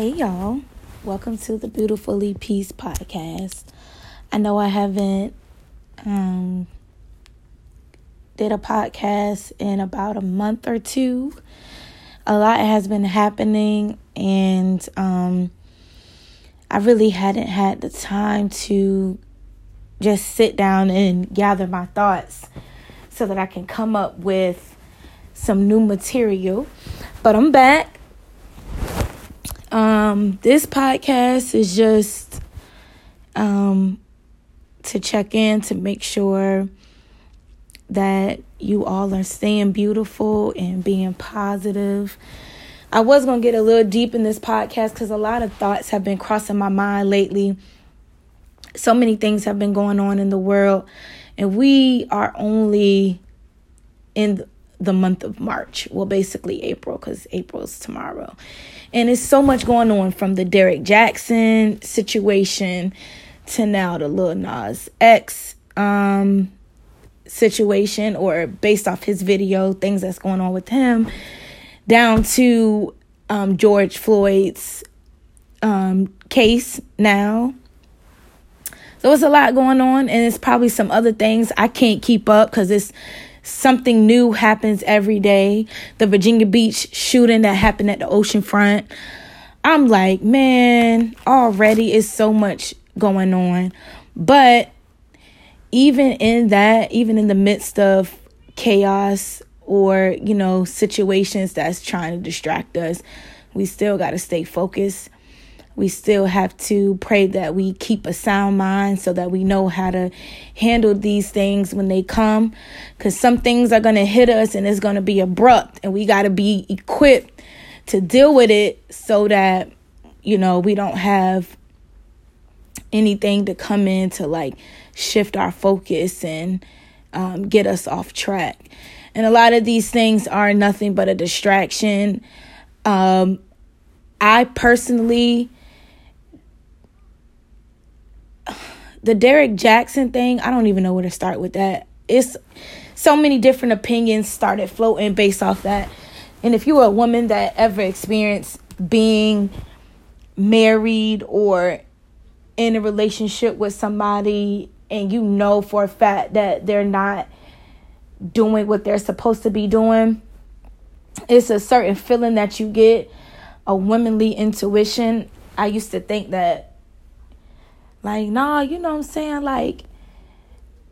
Hey y'all, welcome to the Beautifully Peace podcast. I know I haven't um did a podcast in about a month or two. A lot has been happening and um I really hadn't had the time to just sit down and gather my thoughts so that I can come up with some new material. But I'm back um, this podcast is just um, to check in to make sure that you all are staying beautiful and being positive. I was going to get a little deep in this podcast because a lot of thoughts have been crossing my mind lately. So many things have been going on in the world, and we are only in the month of March. Well, basically April, because April is tomorrow. And it's so much going on from the Derek Jackson situation to now the Lil Nas X um, situation, or based off his video, things that's going on with him, down to um, George Floyd's um, case now. So it's a lot going on, and it's probably some other things I can't keep up because it's Something new happens every day. The Virginia Beach shooting that happened at the ocean front. I'm like, man, already is so much going on. But even in that, even in the midst of chaos or, you know, situations that's trying to distract us, we still got to stay focused we still have to pray that we keep a sound mind so that we know how to handle these things when they come. Because some things are going to hit us and it's going to be abrupt, and we got to be equipped to deal with it so that, you know, we don't have anything to come in to like shift our focus and um, get us off track. And a lot of these things are nothing but a distraction. Um, I personally the Derek Jackson thing, I don't even know where to start with that. It's so many different opinions started floating based off that. And if you were a woman that ever experienced being married or in a relationship with somebody and you know for a fact that they're not doing what they're supposed to be doing, it's a certain feeling that you get, a womanly intuition. I used to think that like, nah, you know what I'm saying? Like,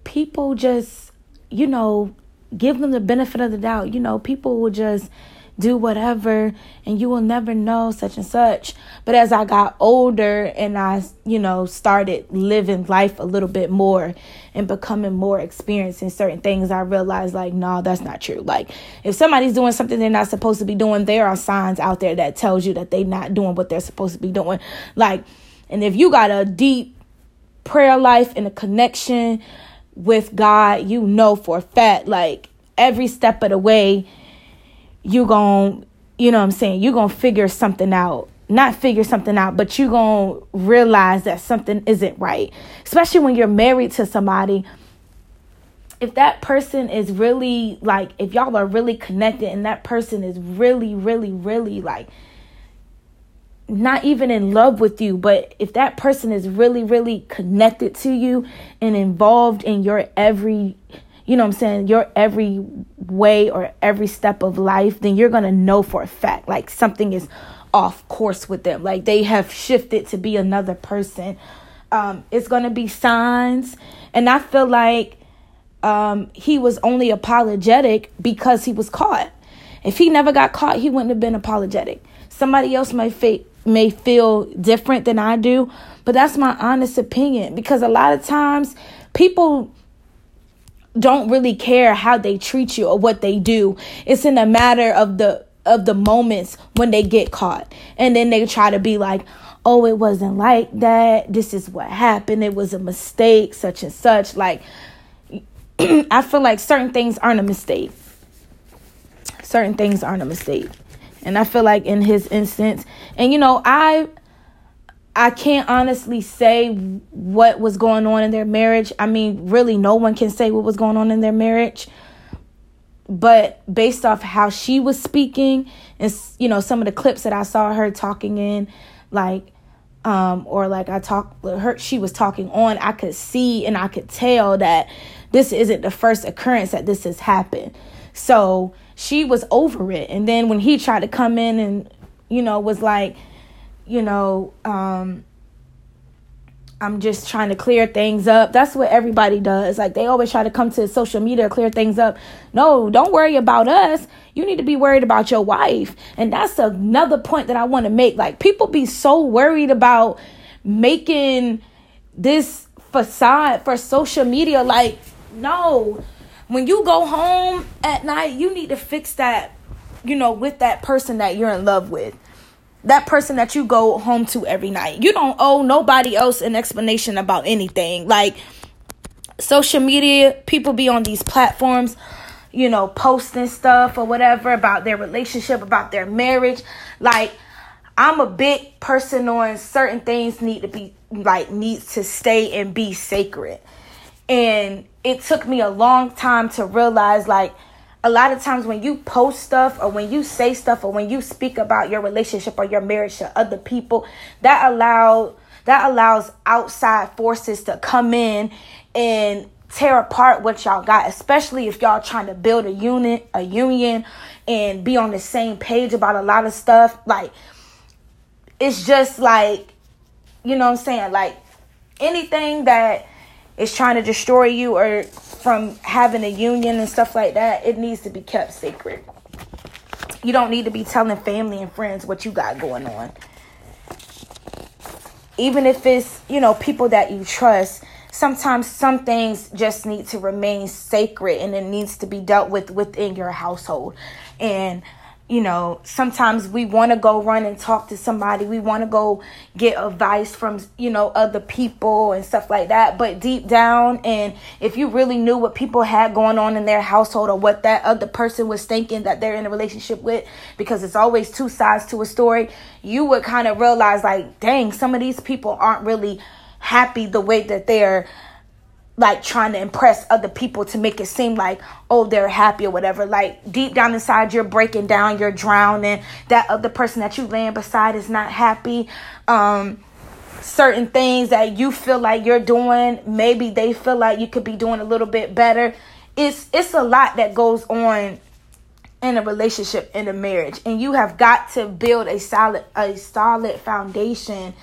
people just, you know, give them the benefit of the doubt. You know, people will just do whatever and you will never know such and such. But as I got older and I, you know, started living life a little bit more and becoming more experienced in certain things, I realized like, no, that's not true. Like if somebody's doing something they're not supposed to be doing, there are signs out there that tells you that they're not doing what they're supposed to be doing. Like, and if you got a deep prayer life and a connection with God, you know for a fact, like every step of the way, you going you know what I'm saying, you gonna figure something out. Not figure something out, but you gonna realize that something isn't right. Especially when you're married to somebody. If that person is really like, if y'all are really connected and that person is really, really, really like not even in love with you, but if that person is really, really connected to you and involved in your every, you know I'm saying, your every way or every step of life, then you're going to know for a fact like something is off course with them. Like they have shifted to be another person. Um, it's going to be signs. And I feel like um, he was only apologetic because he was caught. If he never got caught, he wouldn't have been apologetic. Somebody else might fake may feel different than I do, but that's my honest opinion because a lot of times people don't really care how they treat you or what they do. It's in a matter of the of the moments when they get caught. And then they try to be like, "Oh, it wasn't like that. This is what happened. It was a mistake, such and such." Like I feel like certain things aren't a mistake. Certain things aren't a mistake. And I feel like in his instance, and you know, I I can't honestly say what was going on in their marriage. I mean, really no one can say what was going on in their marriage. But based off how she was speaking and you know, some of the clips that I saw her talking in, like um or like I talked her she was talking on I could see and I could tell that this isn't the first occurrence that this has happened so she was over it and then when he tried to come in and you know was like you know um I'm just trying to clear things up. That's what everybody does. Like they always try to come to social media clear things up. No, don't worry about us. You need to be worried about your wife. And that's another point that I want to make. Like people be so worried about making this facade for social media like no. When you go home at night, you need to fix that, you know, with that person that you're in love with that person that you go home to every night. You don't owe nobody else an explanation about anything. Like social media, people be on these platforms, you know, posting stuff or whatever about their relationship, about their marriage. Like I'm a big person on certain things need to be like needs to stay and be sacred. And it took me a long time to realize like a lot of times when you post stuff or when you say stuff or when you speak about your relationship or your marriage to other people, that allow that allows outside forces to come in and tear apart what y'all got, especially if y'all trying to build a unit, a union, and be on the same page about a lot of stuff. Like it's just like, you know what I'm saying? Like anything that is trying to destroy you or from having a union and stuff like that, it needs to be kept secret. You don't need to be telling family and friends what you got going on. Even if it's, you know, people that you trust, sometimes some things just need to remain sacred and it needs to be dealt with within your household. And you know, sometimes we want to go run and talk to somebody. We want to go get advice from, you know, other people and stuff like that. But deep down, and if you really knew what people had going on in their household or what that other person was thinking that they're in a relationship with, because it's always two sides to a story, you would kind of realize, like, dang, some of these people aren't really happy the way that they're like trying to impress other people to make it seem like oh they're happy or whatever. Like deep down inside you're breaking down you're drowning. That other person that you laying beside is not happy. Um certain things that you feel like you're doing maybe they feel like you could be doing a little bit better. It's it's a lot that goes on in a relationship in a marriage. And you have got to build a solid a solid foundation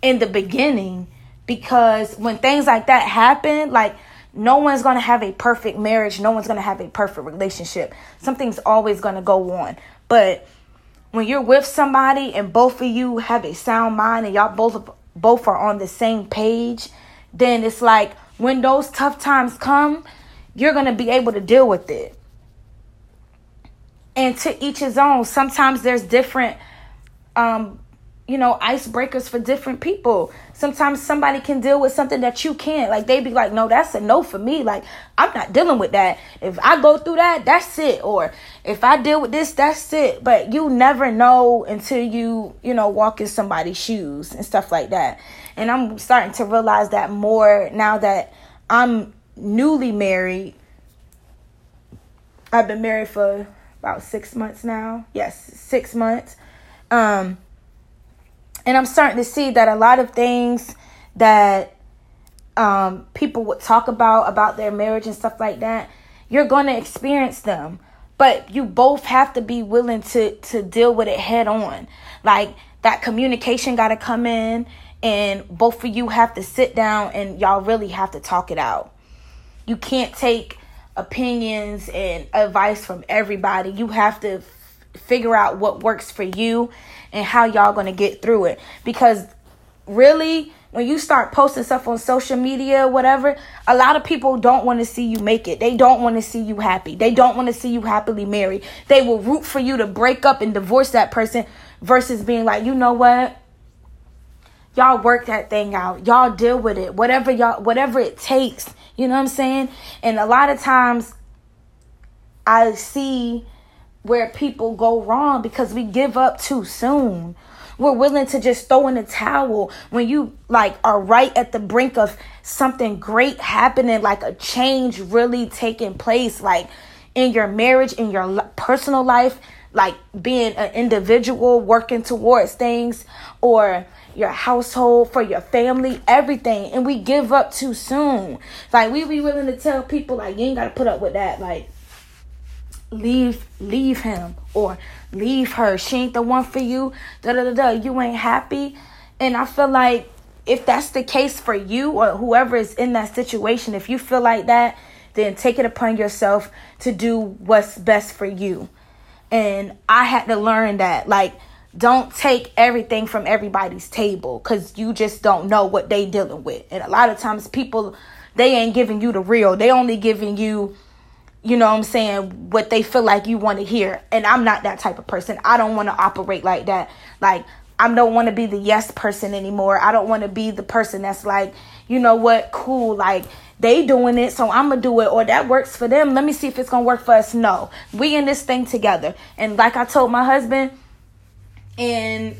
in the beginning because when things like that happen, like no one's going to have a perfect marriage, no one's going to have a perfect relationship. Something's always going to go on. But when you're with somebody and both of you have a sound mind and y'all both both are on the same page, then it's like when those tough times come, you're going to be able to deal with it. And to each his own. Sometimes there's different um you know, icebreakers for different people. Sometimes somebody can deal with something that you can't. Like they'd be like, no, that's a no for me. Like I'm not dealing with that. If I go through that, that's it. Or if I deal with this, that's it. But you never know until you, you know, walk in somebody's shoes and stuff like that. And I'm starting to realize that more now that I'm newly married. I've been married for about six months now. Yes, six months. Um, and I'm starting to see that a lot of things that um, people would talk about about their marriage and stuff like that, you're going to experience them. But you both have to be willing to to deal with it head on. Like that communication got to come in, and both of you have to sit down and y'all really have to talk it out. You can't take opinions and advice from everybody. You have to figure out what works for you and how y'all gonna get through it. Because really, when you start posting stuff on social media, whatever, a lot of people don't want to see you make it. They don't want to see you happy. They don't want to see you happily married. They will root for you to break up and divorce that person versus being like, you know what? Y'all work that thing out. Y'all deal with it. Whatever y'all whatever it takes. You know what I'm saying? And a lot of times I see where people go wrong because we give up too soon. We're willing to just throw in the towel when you like are right at the brink of something great happening, like a change really taking place, like in your marriage, in your personal life. like being an individual working towards things or your household, for your family, everything. And we give up too soon. Like we be willing to tell people like you ain't gotta put up with that. Like leave leave him or leave her. She ain't the one for you. Da da da da. You ain't happy. And I feel like if that's the case for you or whoever is in that situation, if you feel like that, then take it upon yourself to do what's best for you. And I had to learn that like don't take everything from everybody's table cuz you just don't know what they dealing with. And a lot of times people they ain't giving you the real. They only giving you you know what I'm saying, what they feel like you want to hear. And I'm not that type of person. I don't want to operate like that. Like, I don't want to be the yes person anymore. I don't want to be the person that's like, you know what, cool, like they doing it, so I'm gonna do it, or that works for them. Let me see if it's gonna work for us. No, we in this thing together. And like I told my husband and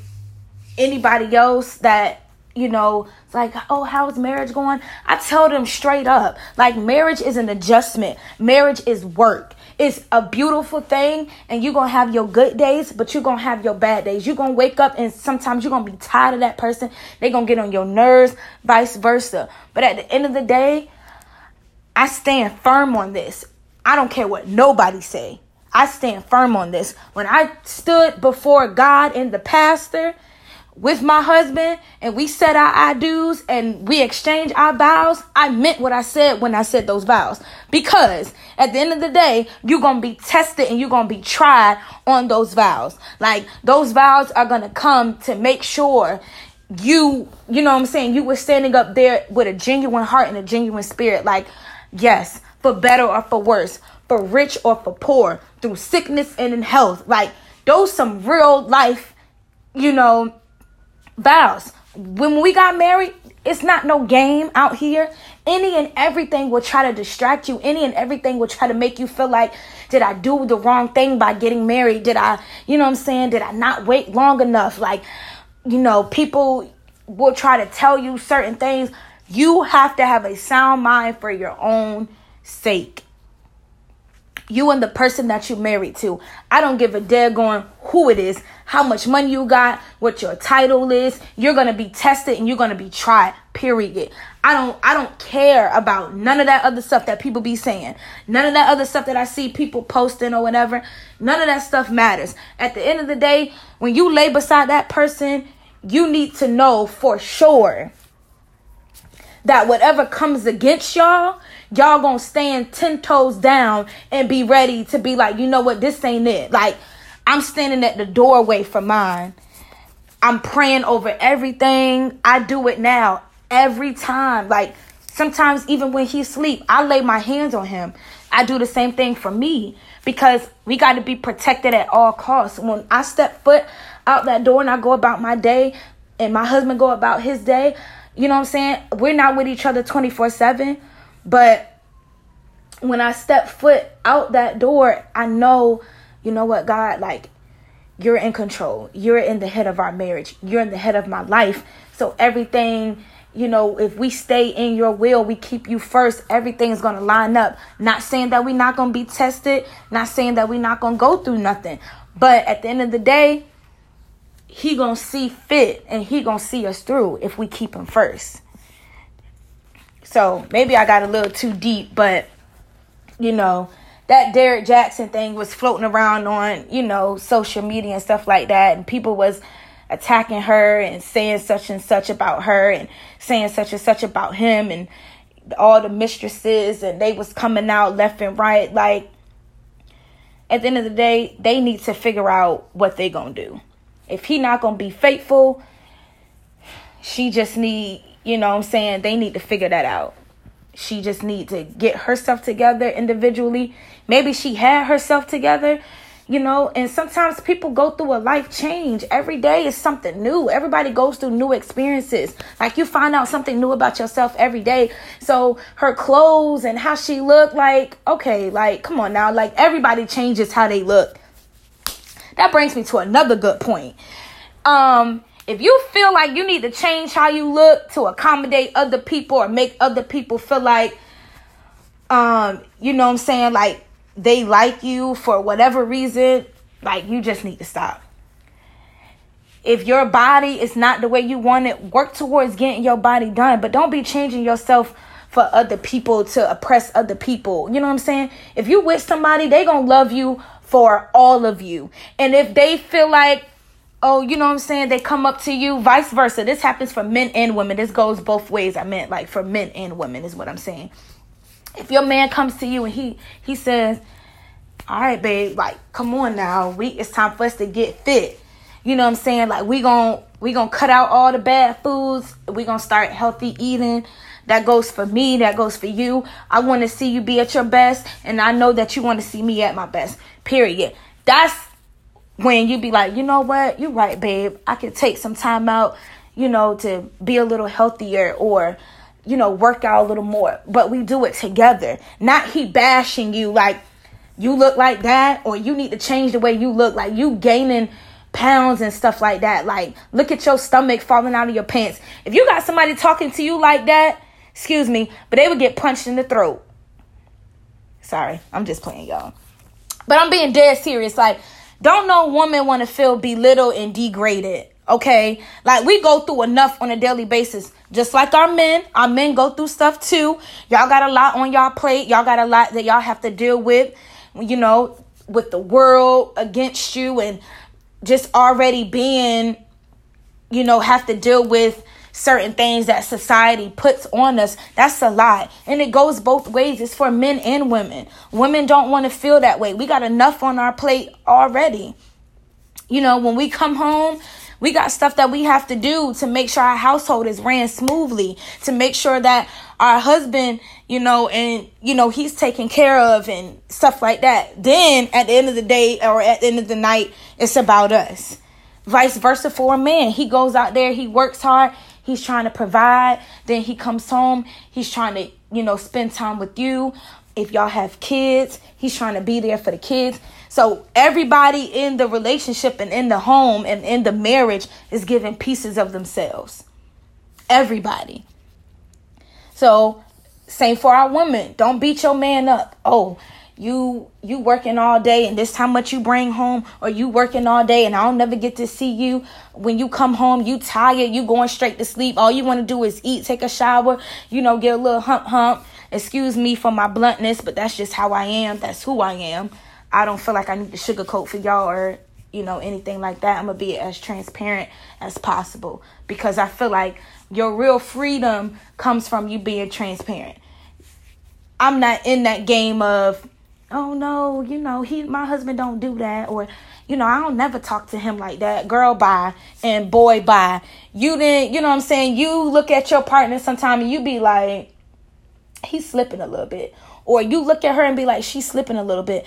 anybody else that you know, like, oh, how's marriage going? I tell them straight up, like, marriage is an adjustment, marriage is work. It's a beautiful thing, and you're gonna have your good days, but you're gonna have your bad days. You're gonna wake up, and sometimes you're gonna be tired of that person. They're gonna get on your nerves, vice versa. But at the end of the day, I stand firm on this. I don't care what nobody say. I stand firm on this. When I stood before God and the pastor, with my husband and we said our I do's and we exchanged our vows, I meant what I said when I said those vows. Because at the end of the day, you're going to be tested and you're going to be tried on those vows. Like those vows are going to come to make sure you, you know what I'm saying, you were standing up there with a genuine heart and a genuine spirit. Like, yes, for better or for worse, for rich or for poor, through sickness and in health. Like, those some real life, you know, vows. When we got married, it's not no game out here. Any and everything will try to distract you. Any and everything will try to make you feel like, did I do the wrong thing by getting married? Did I, you know what I'm saying? Did I not wait long enough? Like, you know, people will try to tell you certain things. You have to have a sound mind for your own sake you and the person that you married to. I don't give a daggone who it is, how much money you got, what your title is. You're gonna be tested and you're gonna be tried. Period. I don't I don't care about none of that other stuff that people be saying. None of that other stuff that I see people posting or whatever. None of that stuff matters. At the end of the day, when you lay beside that person, you need to know for sure that whatever comes against y'all, y'all gonna stand 10 toes down and be ready to be like, you know what, this ain't it. Like, I'm standing at the doorway for mine. I'm praying over everything. I do it now every time. Like, sometimes even when he sleep, I lay my hands on him. I do the same thing for me because we got to be protected at all costs. When I step foot out that door and I go about my day and my husband go about his day, you know what I'm saying? We're not with each other 24 7. But when I step foot out that door, I know, you know what, God, like, you're in control. You're in the head of our marriage. You're in the head of my life. So everything, you know, if we stay in your will, we keep you first, everything's going to line up. Not saying that we're not going to be tested, not saying that we're not going to go through nothing. But at the end of the day, he going to see fit and he going to see us through if we keep him first. So maybe I got a little too deep, but you know, that Derek Jackson thing was floating around on, you know, social media and stuff like that. And people was attacking her and saying such and such about her and saying such and such about him and all the mistresses and they was coming out left and right. Like at the end of the day, they need to figure out what they gonna do. If he not gonna be faithful, she just need you know what I'm saying? They need to figure that out. She just need to get herself together individually. Maybe she had herself together, you know, and sometimes people go through a life change. Every day is something new. Everybody goes through new experiences. Like you find out something new about yourself every day. So her clothes and how she looked like, okay, like come on now, like everybody changes how they look. That brings me to another good point. Um if you feel like you need to change how you look to accommodate other people or make other people feel like um you know what I'm saying like they like you for whatever reason Like you just need to stop. If your body is not the way you want it, work towards getting your body done. But don't be changing yourself for other people to oppress other people. You know what I'm saying? If you with somebody, they gonna love you for all of you. And if they feel like, oh, you know what I'm saying, they come up to you, vice versa. This happens for men and women. This goes both ways. I meant like for men and women is what I'm saying. If your man comes to you and he he says, all right, babe, like, come on now. We it's time for us to get fit. You know what I'm saying? Like we gon' we gonna cut out all the bad foods. We gonna start healthy eating. That goes for me. That goes for you. I want to see you be at your best, and I know that you want to see me at my best. Period. That's when you be like, you know what? You're right, babe. I could take some time out, you know, to be a little healthier or you know, work out a little more. But we do it together. Not he bashing you like you look like that or you need to change the way you look like you gaining pounds and stuff like that like look at your stomach falling out of your pants if you got somebody talking to you like that excuse me but they would get punched in the throat sorry i'm just playing y'all but i'm being dead serious like don't no woman want to feel belittled and degraded okay? Like we go through enough on a daily basis. Just like our men our men go through stuff too. Y'all got a lot on y'all plate. Y'all got a lot that y'all have to deal with you know, with the world against you and just already being, you know, have to deal with certain things that society puts on us. That's a lot. And it goes both ways. It's for men and women. Women don't want to feel that way. We got enough on our plate already. You know, when we come home, we got stuff that we have to do to make sure our household is ran smoothly, to make sure that our husband, you know, and you know, he's taken care of and stuff like that. Then at the end of the day or at the end of the night, it's about us. Vice versa for a man. He goes out there, he works hard, he's trying to provide, then he comes home, he's trying to, you know, spend time with you. If y'all have kids, he's trying to be there for the kids. So everybody in the relationship and in the home and in the marriage is giving pieces of themselves. Everybody. So, same for our women. Don't beat your man up. Oh, you you working all day and this how much you bring home or you working all day and I'll never get to see you. When you come home you tired you going straight to sleep. All you want to do is eat take a shower you know get a little hump hump. Excuse me for my bluntness but that's just how I am. That's who I am. I don't feel like I need to sugarcoat for y'all or you know anything like that. I'm gonna be as transparent as possible because I feel like your real freedom comes from you being transparent. I'm not in that game of, oh no, you know, he my husband don't do that or you know, I don't never talk to him like that. Girl bye and boy bye. You didn't, you know what I'm saying? You look at your partner sometime and you be like, he's slipping a little bit. Or you look at her and be like, she's slipping a little bit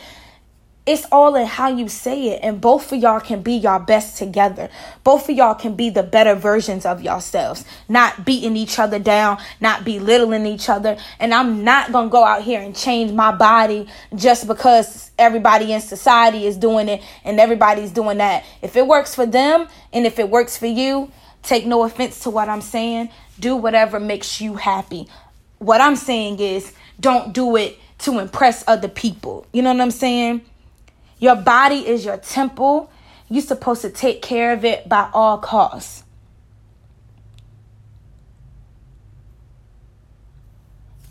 it's all in how you say it and both of y'all can be your best together. Both of y'all can be the better versions of yourselves. Not beating each other down not belittling each other. And i'm not gonna go out here and change my body just because everybody in society is doing it and everybody's doing that. If it works for them and if it works for you take no offense to what i'm saying. Do whatever makes you happy. What i'm saying is don't do it to impress other people. You know what i'm saying your body is your temple. You're supposed to take care of it by all costs.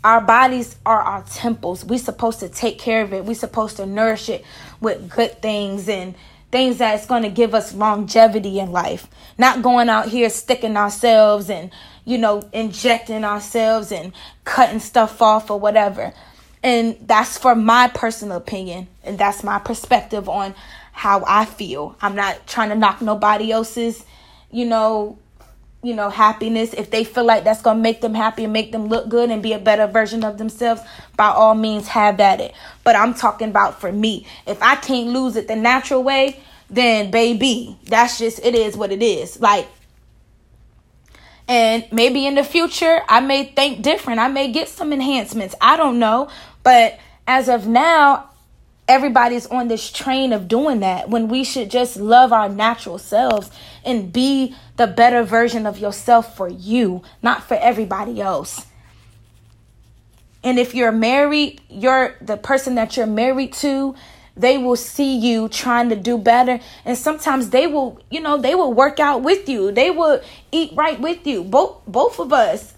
Our bodies are our temples. We're supposed to take care of it. We're supposed to nourish it with good things and things that's going to give us longevity in life. Not going out here sticking ourselves and, you know, injecting ourselves and cutting stuff off or whatever. And that's for my personal opinion. And that's my perspective on how I feel. I'm not trying to knock nobody else's, you know, you know, happiness. If they feel like that's gonna make them happy and make them look good and be a better version of themselves, by all means have at it. But I'm talking about for me. If I can't lose it the natural way, then baby, that's just it is what it is. Like and maybe in the future, I may think different. I may get some enhancements. I don't know. But as of now, everybody's on this train of doing that when we should just love our natural selves and be the better version of yourself for you, not for everybody else. And if you're married, you're the person that you're married to, they will see you trying to do better. And sometimes they will you know they will work out with you. They will eat right with you. Both both of us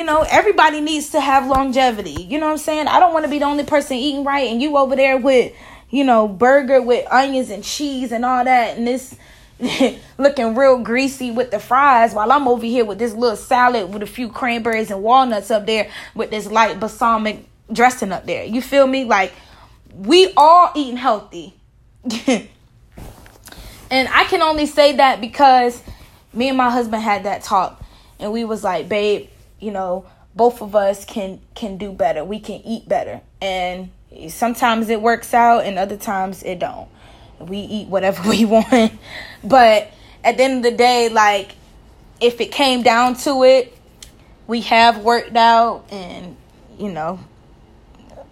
you know everybody needs to have longevity. You know what i'm saying? I don't want to be the only person eating right and you over there with you know burger with onions and cheese and all that and this looking real greasy with the fries while i'm over here with this little salad with a few cranberries and walnuts up there with this light balsamic dressing up there. You feel me? Like we all eating healthy. and I can only say that because me and my husband had that talk and we was like, babe, you know, both of us can can do better. We can eat better. And sometimes it works out and other times it don't. We eat whatever we want. but at the end of the day, like if it came down to it, we have worked out and you know,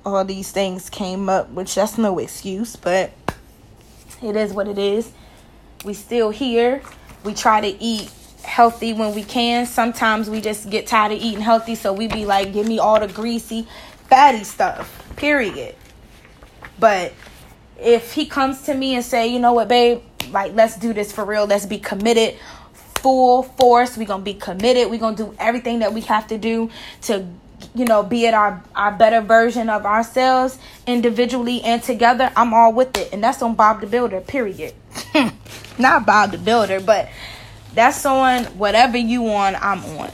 all these things came up, which that's no excuse, but it is what it is. We still here. We try to eat healthy when we can. Sometimes we just get tired of eating healthy, so we be like, give me all the greasy, fatty stuff. Period. But if he comes to me and say, you know what, babe, like let's do this for real. Let's be committed, full force. We're gonna be committed. We're gonna do everything that we have to do to you know, be at our, our better version of ourselves individually and together, I'm all with it. And that's on Bob the Builder, period. Not Bob the Builder, but that's on whatever you on, I'm on.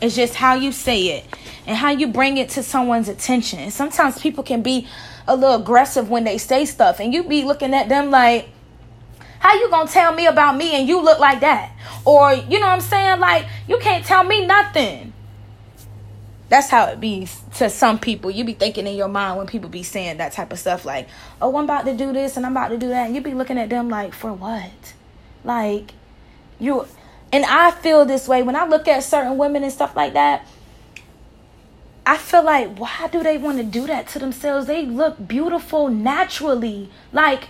It's just how you say it and how you bring it to someone's attention. And sometimes people can be a little aggressive when they say stuff, and you be looking at them like, how you gonna tell me about me and you look like that? Or, you know what I'm saying? Like, you can't tell me nothing. That's how it be to some people. You be thinking in your mind when people be saying that type of stuff, like, "Oh, I'm about to do this and I'm about to do that," and you be looking at them like, "For what?" Like, you. And I feel this way when I look at certain women and stuff like that. I feel like, why do they want to do that to themselves? They look beautiful naturally. Like,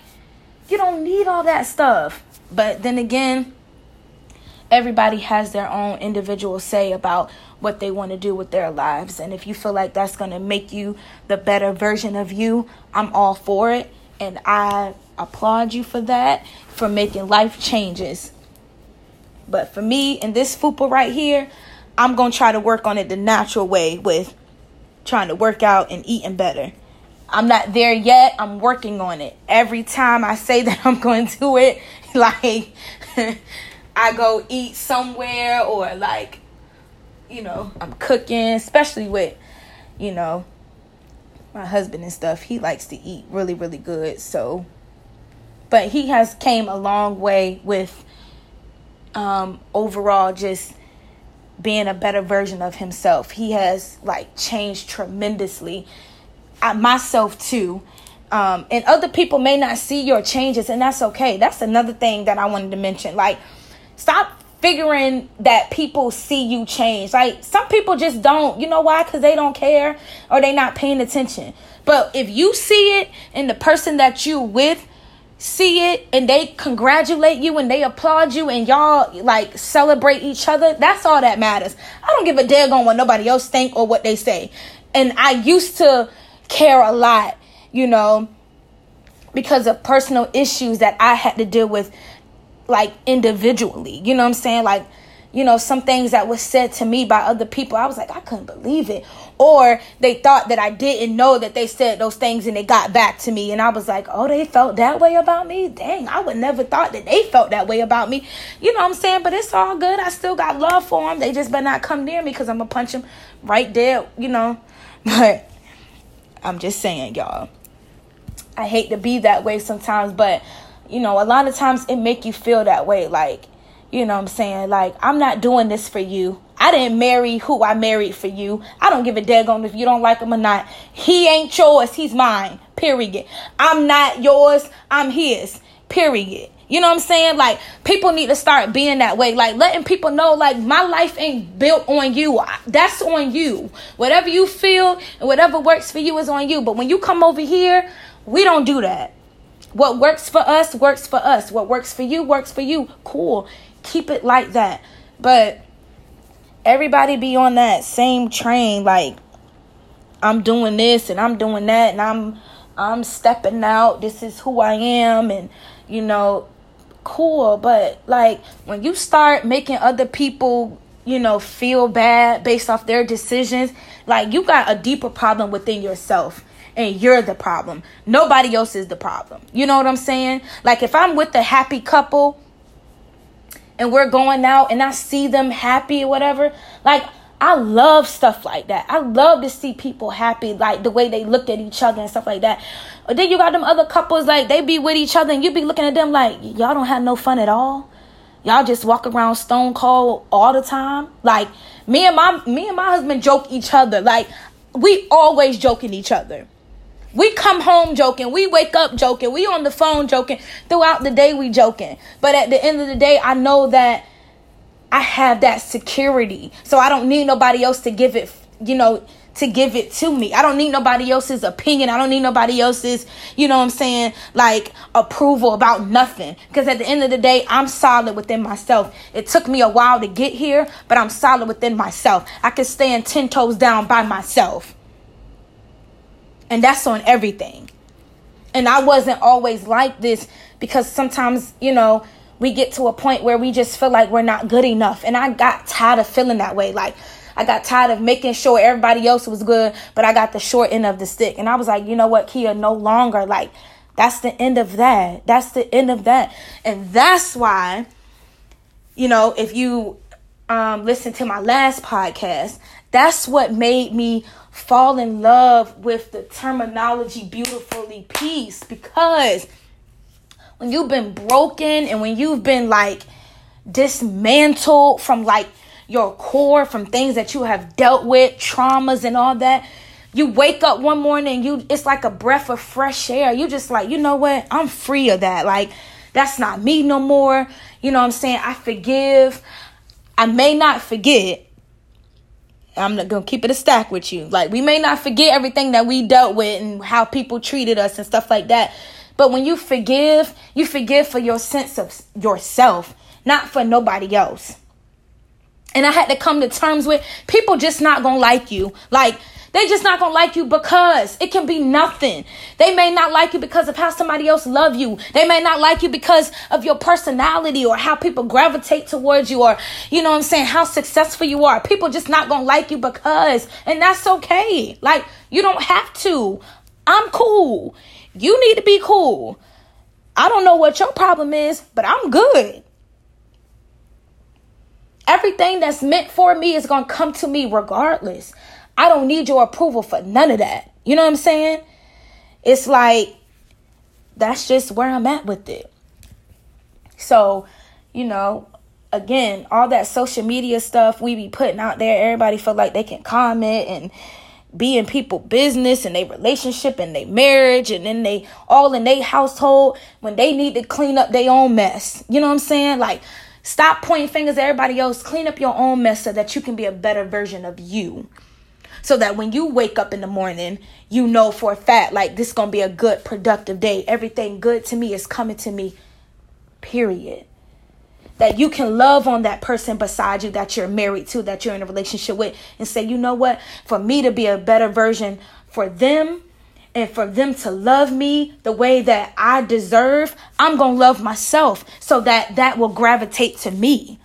you don't need all that stuff. But then again, everybody has their own individual say about what they want to do with their lives. And if you feel like that's going to make you the better version of you, I'm all for it. And I applaud you for that, for making life changes. But for me, in this fupa right here, I'm going to try to work on it the natural way with trying to work out and eating better. I'm not there yet. I'm working on it. Every time I say that I'm going to do it, like I go eat somewhere or like you know, I'm cooking, especially with, you know, my husband and stuff. He likes to eat really, really good. So, but he has came a long way with um, overall just being a better version of himself. He has like changed tremendously. I, myself too. Um, and other people may not see your changes, and that's okay. That's another thing that I wanted to mention. Like, stop figuring that people see you change. Like some people just don't. You know why? Because they don't care or they not paying attention. But if you see it in the person that you with see it and they congratulate you and they applaud you and y'all like celebrate each other, that's all that matters. I don't give a damn on what nobody else think or what they say. And I used to care a lot, you know, because of personal issues that I had to deal with like individually. You know what I'm saying? Like, you know, some things that was said to me by other people, I was like, I couldn't believe it. Or they thought that I didn't know that they said those things and they got back to me. And I was like, oh, they felt that way about me? Dang, I would never thought that they felt that way about me. You know what I'm saying? But it's all good. I still got love for them. They just better not come near me because I'm going to punch them right there, you know. But I'm just saying, y'all. I hate to be that way sometimes, but you know, a lot of times it make you feel that way like, you know what I'm saying? Like, I'm not doing this for you. I didn't marry who I married for you. I don't give a daggone if you don't like him or not. He ain't yours, he's mine. Period. I'm not yours, I'm his. Period. You know what I'm saying? Like people need to start being that way. Like letting people know like my life ain't built on you. That's on you. Whatever you feel and whatever works for you is on you. But when you come over here, we don't do that. What works for us works for us. What works for you works for you. Cool. Keep it like that. But everybody be on that same train like I'm doing this and I'm doing that and I'm I'm stepping out. This is who I am. And, you know, cool. But, like, when you start making other people, you know, feel bad based off their decisions, like, you got a deeper problem within yourself and you're the problem. Nobody else is the problem. You know what I'm saying? Like if I'm with a happy couple and we're going out and I see them happy or whatever, like I love stuff like that. I love to see people happy, like the way they look at each other and stuff like that. But then you got them other couples, like they be with each other and you be looking at them like, y'all don't have no fun at all. Y'all just walk around stone cold all the time. Like me and my me and my husband joke each other. Like we always joking each other. We come home joking. We wake up joking. We on the phone joking. Throughout the day, we joking. But at the end of the day, I know that I have that security. So I don't need nobody else to give it, you know, to give it to me. I don't need nobody else's opinion. I don't need nobody else's, you know what I'm saying, like approval about nothing. Because at the end of the day, I'm solid within myself. It took me a while to get here, but I'm solid within myself. I can stand 10 toes down by myself. And that's on everything. And I wasn't always like this because sometimes, you know, we get to a point where we just feel like we're not good enough. And I got tired of feeling that way. Like, I got tired of making sure everybody else was good, but I got the short end of the stick. And I was like, you know what, Kia, no longer. Like, that's the end of that. That's the end of that. And that's why, you know, if you um, listen to my last podcast, that's what made me fall in love with the terminology beautifully peace because when you've been broken and when you've been like dismantled from like your core from things that you have dealt with traumas and all that you wake up one morning you it's like a breath of fresh air. You just like you know what? I'm free of that. Like that's not me no more. You know what i'm saying? I forgive. I may not forget I'm gonna keep it a stack with you. Like we may not forget everything that we dealt with and how people treated us and stuff like that. But when you forgive, you forgive for your sense of yourself, not for nobody else. And I had to come to terms with people just not gonna like you. Like they just not gonna like you because it can be nothing. They may not like you because of how somebody else love you. They may not like you because of your personality or how people gravitate towards you or you know what I'm saying, how successful you are. People just not gonna like you because and that's okay. Like you don't have to. I'm cool. You need to be cool. I don't know what your problem is, but I'm good. Everything that's meant for me is going to come to me regardless. I don't need your approval for none of that. You know what I'm saying? It's like that's just where I'm at with it. So, you know, again, all that social media stuff we be putting out there, everybody feel like they can comment and be in people business and their relationship and their marriage and then they all in their household when they need to clean up their own mess. You know what I'm saying? Like stop pointing fingers at everybody else. Clean up your own mess so that you can be a better version of you so that when you wake up in the morning, you know for a fact, like, this is going to be a good, productive day. Everything good to me is coming to me, period. That you can love on that person beside you that you're married to, that you're in a relationship with, and say, you know what? For me to be a better version for them, and for them to love me the way that I deserve, I'm going to love myself so that that will gravitate to me.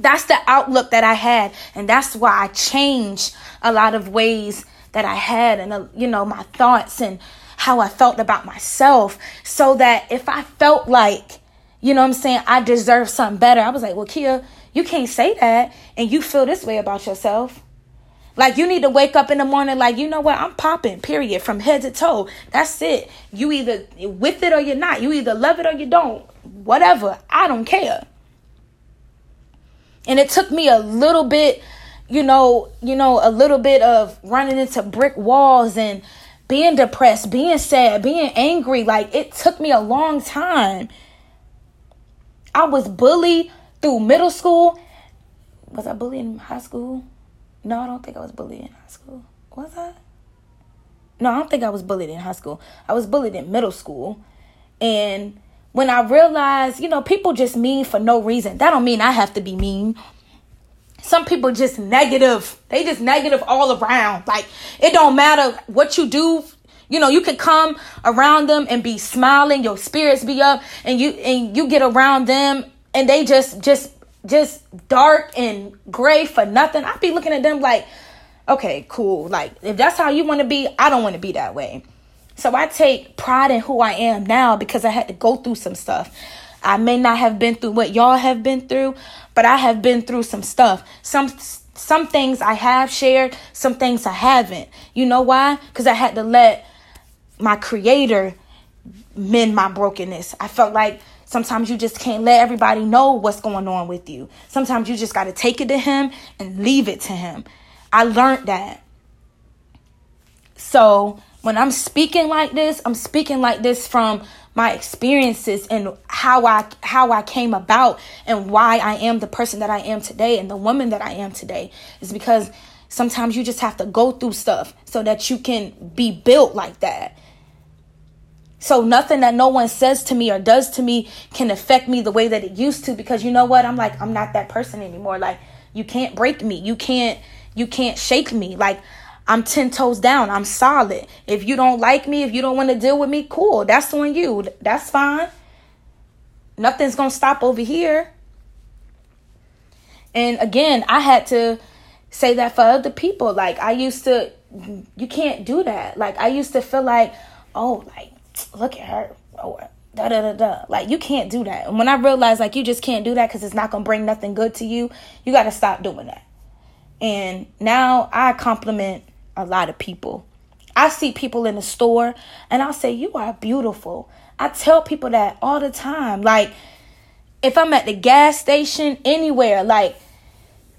That's the outlook that I had. And that's why I changed a lot of ways that I had and, uh, you know, my thoughts and how I felt about myself. So that if I felt like, you know I'm saying, I deserve something better, I was like, well, Kia, you can't say that and you feel this way about yourself. Like you need to wake up in the morning like, you know what, I'm popping, period, from head to toe. That's it. You either with it or you're not. You either love it or you don't. Whatever. I don't care. And it took me a little bit, you know, you know, a little bit of running into brick walls and being depressed, being sad, being angry. Like it took me a long time. I was bullied through middle school. Was I bullied in high school? No, I don't think I was bullied in high school. Was I? No, I don't think I was bullied in high school. I was bullied in middle school. And when I realized, you know, people just mean for no reason. That don't mean I have to be mean. Some people just negative. They just negative all around. Like it don't matter what you do, You know, you can come around them and be smiling, your spirits be up, and you and you get around them and they just just just dark and gray for nothing. I'd be looking at them like, okay, cool. Like if that's how you want to be, I don't want to be that way. So I take pride in who I am now because I had to go through some stuff. I may not have been through what y'all have been through, but I have been through some stuff. Some some things I have shared, some things I haven't. You know why? Cuz I had to let my creator mend my brokenness. I felt like sometimes you just can't let everybody know what's going on with you. Sometimes you just got to take it to him and leave it to him. I learned that. So, when I'm speaking like this, I'm speaking like this from my experiences and how I how I came about and why I am the person that I am today and the woman that I am today is because sometimes you just have to go through stuff so that you can be built like that. So nothing that no one says to me or does to me can affect me the way that it used to because you know what? I'm like I'm not that person anymore. Like you can't break me. You can't you can't shake me. Like I'm 10 toes down. I'm solid. If you don't like me, if you don't want to deal with me, cool. That's on you. That's fine. Nothing's going to stop over here. And again, I had to say that for other people. Like, I used to, you can't do that. Like, I used to feel like, oh, like, look at her. Oh, da da da da. Like, you can't do that. And when I realized, like, you just can't do that because it's not going to bring nothing good to you, you got to stop doing that. And now I compliment a lot of people. I see people in the store and I'll say, You are beautiful. I tell people that all the time. Like, if I'm at the gas station, anywhere, like,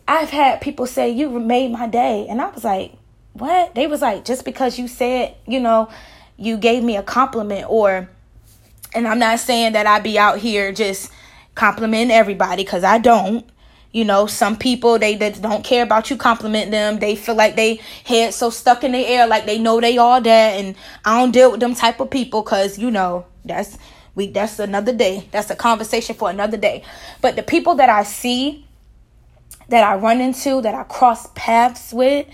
I've had people say, You made my day. And I was like, What? They was like, Just because you said, you know, you gave me a compliment, or, and I'm not saying that I be out here just complimenting everybody because I don't. You know, some people they, they don't care about you compliment them. They feel like they head so stuck in the air, like they know they all that, and I don't deal with them type of people because you know that's we that's another day. That's a conversation for another day. But the people that I see, that I run into, that I cross paths with,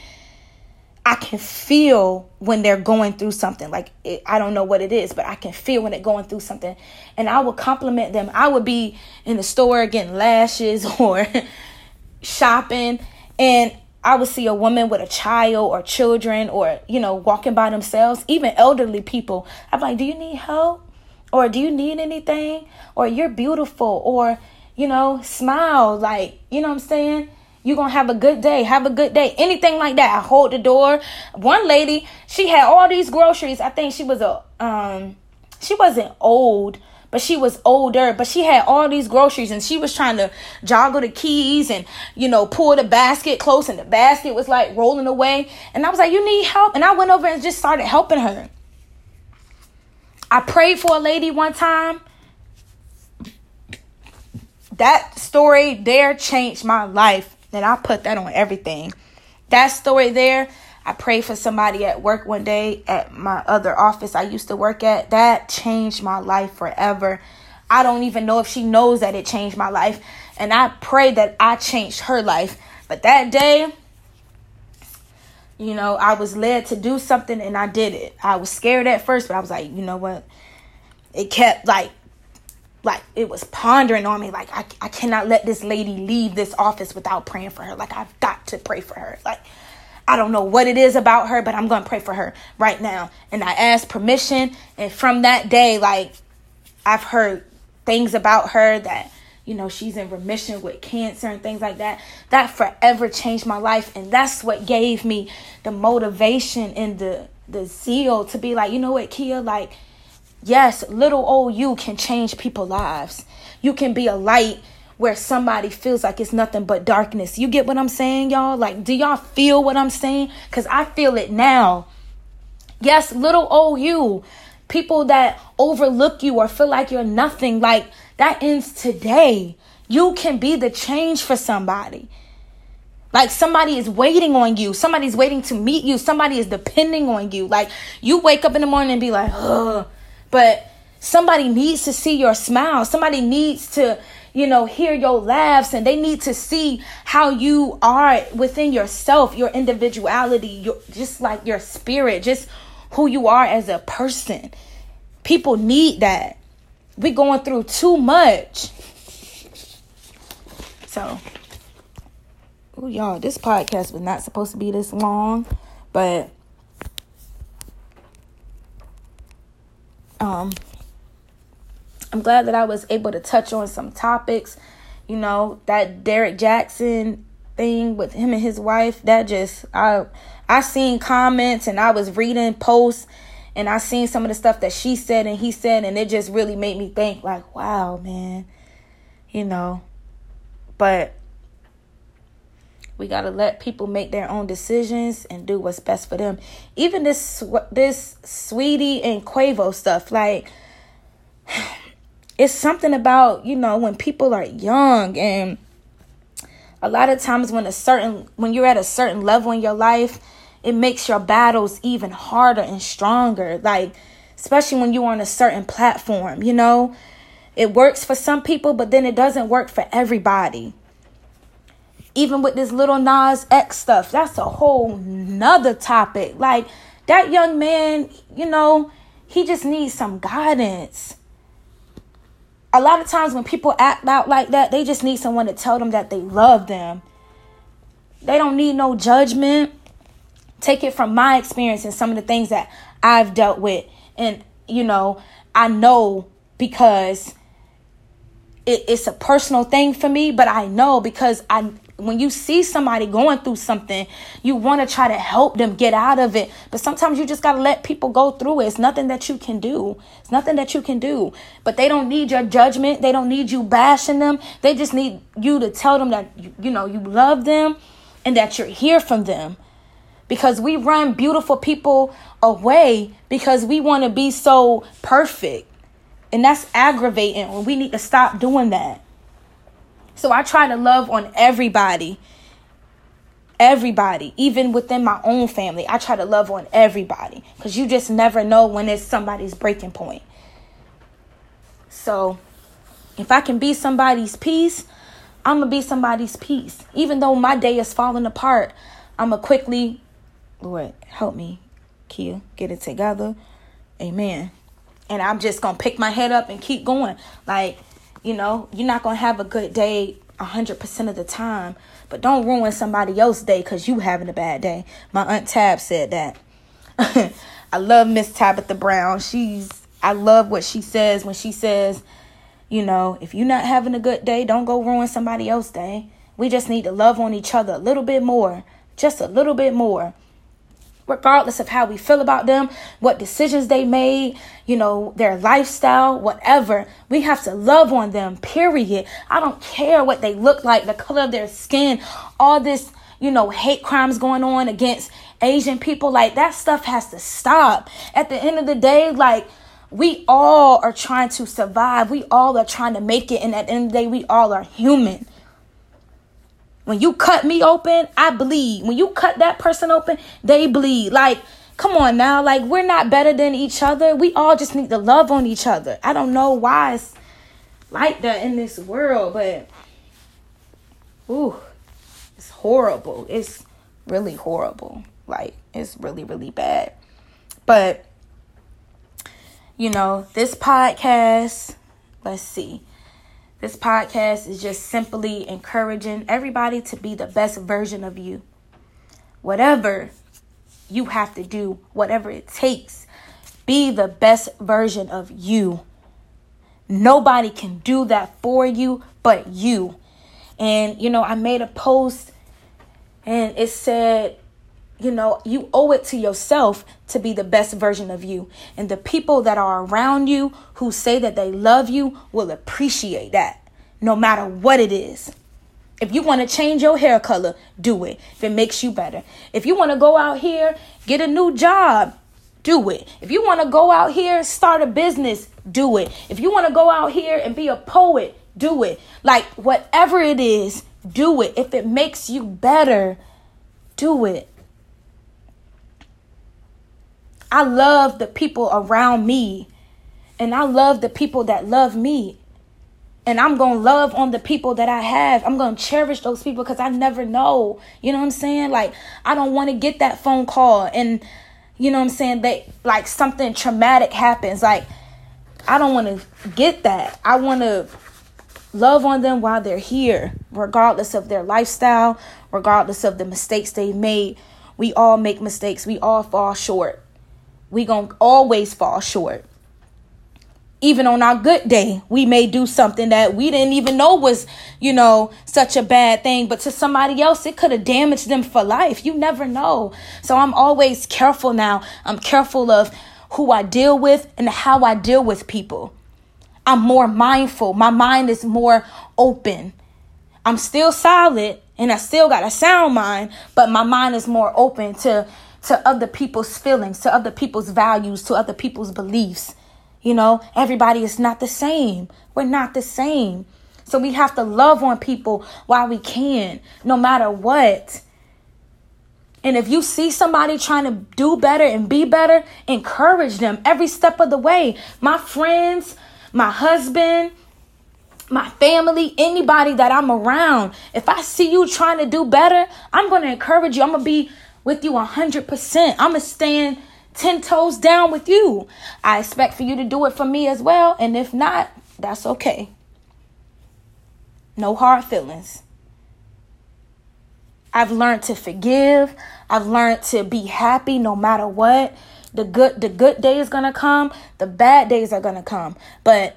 I can feel when they're going through something. Like it, I don't know what it is, but I can feel when they're going through something. And I would compliment them. I would be in the store getting lashes or shopping, and I would see a woman with a child or children or, you know, walking by themselves, even elderly people. I'm like, do you need help? Or do you need anything? Or you're beautiful. Or, you know, smile. Like, you know what I'm saying? You're going to have a good day. Have a good day. Anything like that. I hold the door. One lady, she had all these groceries. I think she was a, um, she wasn't old, but she was older, but she had all these groceries and she was trying to joggle the keys and, you know, pull the basket close and the basket was like rolling away. And I was like, you need help? And I went over and just started helping her. I prayed for a lady one time. That story there changed my life. And I put that on everything. That story there, I prayed for somebody at work one day at my other office I used to work at. That changed my life forever. I don't even know if she knows that it changed my life. And I pray that I changed her life. But that day, you know, I was led to do something and I did it. I was scared at first, but I was like, you know what? It kept like like it was pondering on me like I, I cannot let this lady leave this office without praying for her. Like i've got to pray for her. Like i don't know what it is about her but i'm gonna pray for her right now. And i asked permission and from that day like i've heard things about her that you know she's in remission with cancer and things like that. That forever changed my life and that's what gave me the motivation and the the zeal to be like you know what kia? Like Yes, little old you can change people's lives. You can be a light where somebody feels like it's nothing but darkness. You get what I'm saying, y'all? Like, do y'all feel what I'm saying? Because I feel it now. Yes, little old you, people that overlook you or feel like you're nothing, like that ends today. You can be the change for somebody. Like somebody is waiting on you. Somebody's waiting to meet you. Somebody is depending on you. Like you wake up in the morning and be like, ugh but somebody needs to see your smile. Somebody needs to, you know, hear your laughs and they need to see how you are within yourself, your individuality, your just like your spirit, just who you are as a person. People need that. We going through too much. So, oh y'all, this podcast was not supposed to be this long, but um I'm glad that I was able to touch on some topics. You know, that Derrick Jaxn thing with him and his wife, that just I I seen comments and I was reading posts and I seen some of the stuff that she said and he said and it just really made me think like, wow, man. You know. But we got to let people make their own decisions and do what's best for them. Even this this Saweetie and Quavo stuff like it's something about, you know, when people are young and a lot of times when a certain when you're at a certain level in your life, it makes your battles even harder and stronger. Like especially when you're on a certain platform, you know? It works for some people, but then it doesn't work for everybody. Even with this Lil Nas X stuff, that's a whole nother topic. Like that young man, you know, he just needs some guidance a lot of times when people act out like that, they just need someone to tell them that they love them. They don't need no judgment. Take it from my experience and some of the things that I've dealt with. And, you know, I know because it, it's a personal thing for me, but I know because I when you see somebody going through something, you want to try to help them get out of it. But sometimes you just got to let people go through it. It's nothing that you can do. It's nothing that you can do. But they don't need your judgment. They don't need you bashing them. They just need you to tell them that, you know, you love them and that you're here from them. Because we run beautiful people away because we want to be so perfect. And that's aggravating. We need to stop doing that. So I try to love on everybody. Everybody, even within my own family, I try to love on everybody because you just never know when it's somebody's breaking point. So, if I can be somebody's peace, I'm gonna be somebody's peace. Even though my day is falling apart, I'm gonna quickly, Lord, help me, Kia, get it together. Amen. And I'm just gonna pick my head up and keep going. Like, you know, you're not going to have a good day 100% of the time, but don't ruin somebody else's day because you having a bad day. My Aunt Tab said that. I love Miss Tabitha Brown. She's, I love what she says when she says, you know, if you're not having a good day, don't go ruin somebody else's day. We just need to love on each other a little bit more, just a little bit more regardless of how we feel about them, what decisions they made, you know, their lifestyle, whatever. We have to love on them, period. I don't care what they look like, the color of their skin, all this, you know, hate crimes going on against Asian people. Like, that stuff has to stop. At the end of the day, like, we all are trying to survive. We all are trying to make it. And at the end of the day, we all are human. When you cut me open, I bleed. When you cut that person open, they bleed. Like, come on now. Like, we're not better than each other. We all just need to love on each other. I don't know why it's like that in this world, but ooh, it's horrible. It's really horrible. Like, it's really, really bad. But, you know, this podcast, let's see. This podcast is just simply encouraging everybody to be the best version of you. Whatever you have to do, whatever it takes, be the best version of you. Nobody can do that for you but you. And, you know, I made a post and it said, you know, you owe it to yourself to be the best version of you. And the people that are around you who say that they love you will appreciate that no matter what it is. If you want to change your hair color, do it. If it makes you better. If you want to go out here, get a new job, do it. If you want to go out here, start a business, do it. If you want to go out here and be a poet, do it. Like whatever it is, do it. If it makes you better, do it. I love the people around me, and I love the people that love me. And I'm going to love on the people that I have. I'm going to cherish those people because I never know. You know what I'm saying? Like, I don't want to get that phone call and, you know what I'm saying? They like something traumatic happens. Like I don't want to get that. I want to love on them while they're here, regardless of their lifestyle, regardless of the mistakes they made. We all make mistakes. We all fall short. We going to always fall short. Even on our good day, we may do something that we didn't even know was, you know, such a bad thing, but to somebody else, it could have damaged them for life. You never know. So I'm always careful now. I'm careful of who I deal with and how I deal with people. I'm more mindful. My mind is more open. I'm still solid and I still got a sound mind, but my mind is more open to to other people's feelings, to other people's values, to other people's beliefs. You know, everybody is not the same. We're not the same. So we have to love on people while we can, no matter what. And if you see somebody trying to do better and be better, encourage them every step of the way. My friends, my husband, my family, anybody that I'm around, if I see you trying to do better, I'm going to encourage you. I'm going to be with you 100%. I'm going to stand 10 toes down with you. I expect for you to do it for me as well. And if not, that's okay. No hard feelings. I've learned to forgive. I've learned to be happy no matter what. The good the good day is gonna come, the bad days are gonna come. But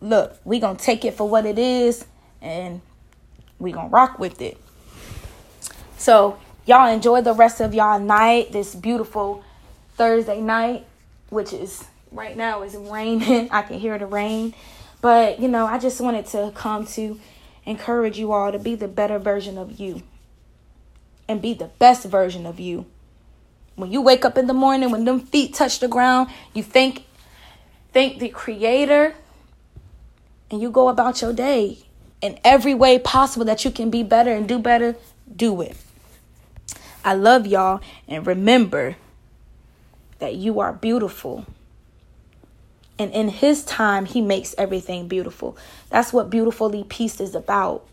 look, we gonna take it for what it is and we gonna rock with it. So y'all enjoy the rest of y'all night, this beautiful Thursday night, which is right now is raining. I can hear the rain. But you know, I just wanted to come to encourage you all to be the better version of you and be the best version of you. When you wake up in the morning, when them feet touch the ground, you thank thank the creator and you go about your day in every way possible that you can be better and do better, do it. I love y'all and remember that you are beautiful. And in his time, he makes everything beautiful. That's what beautifully peace is about.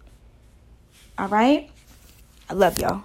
All right? I love y'all.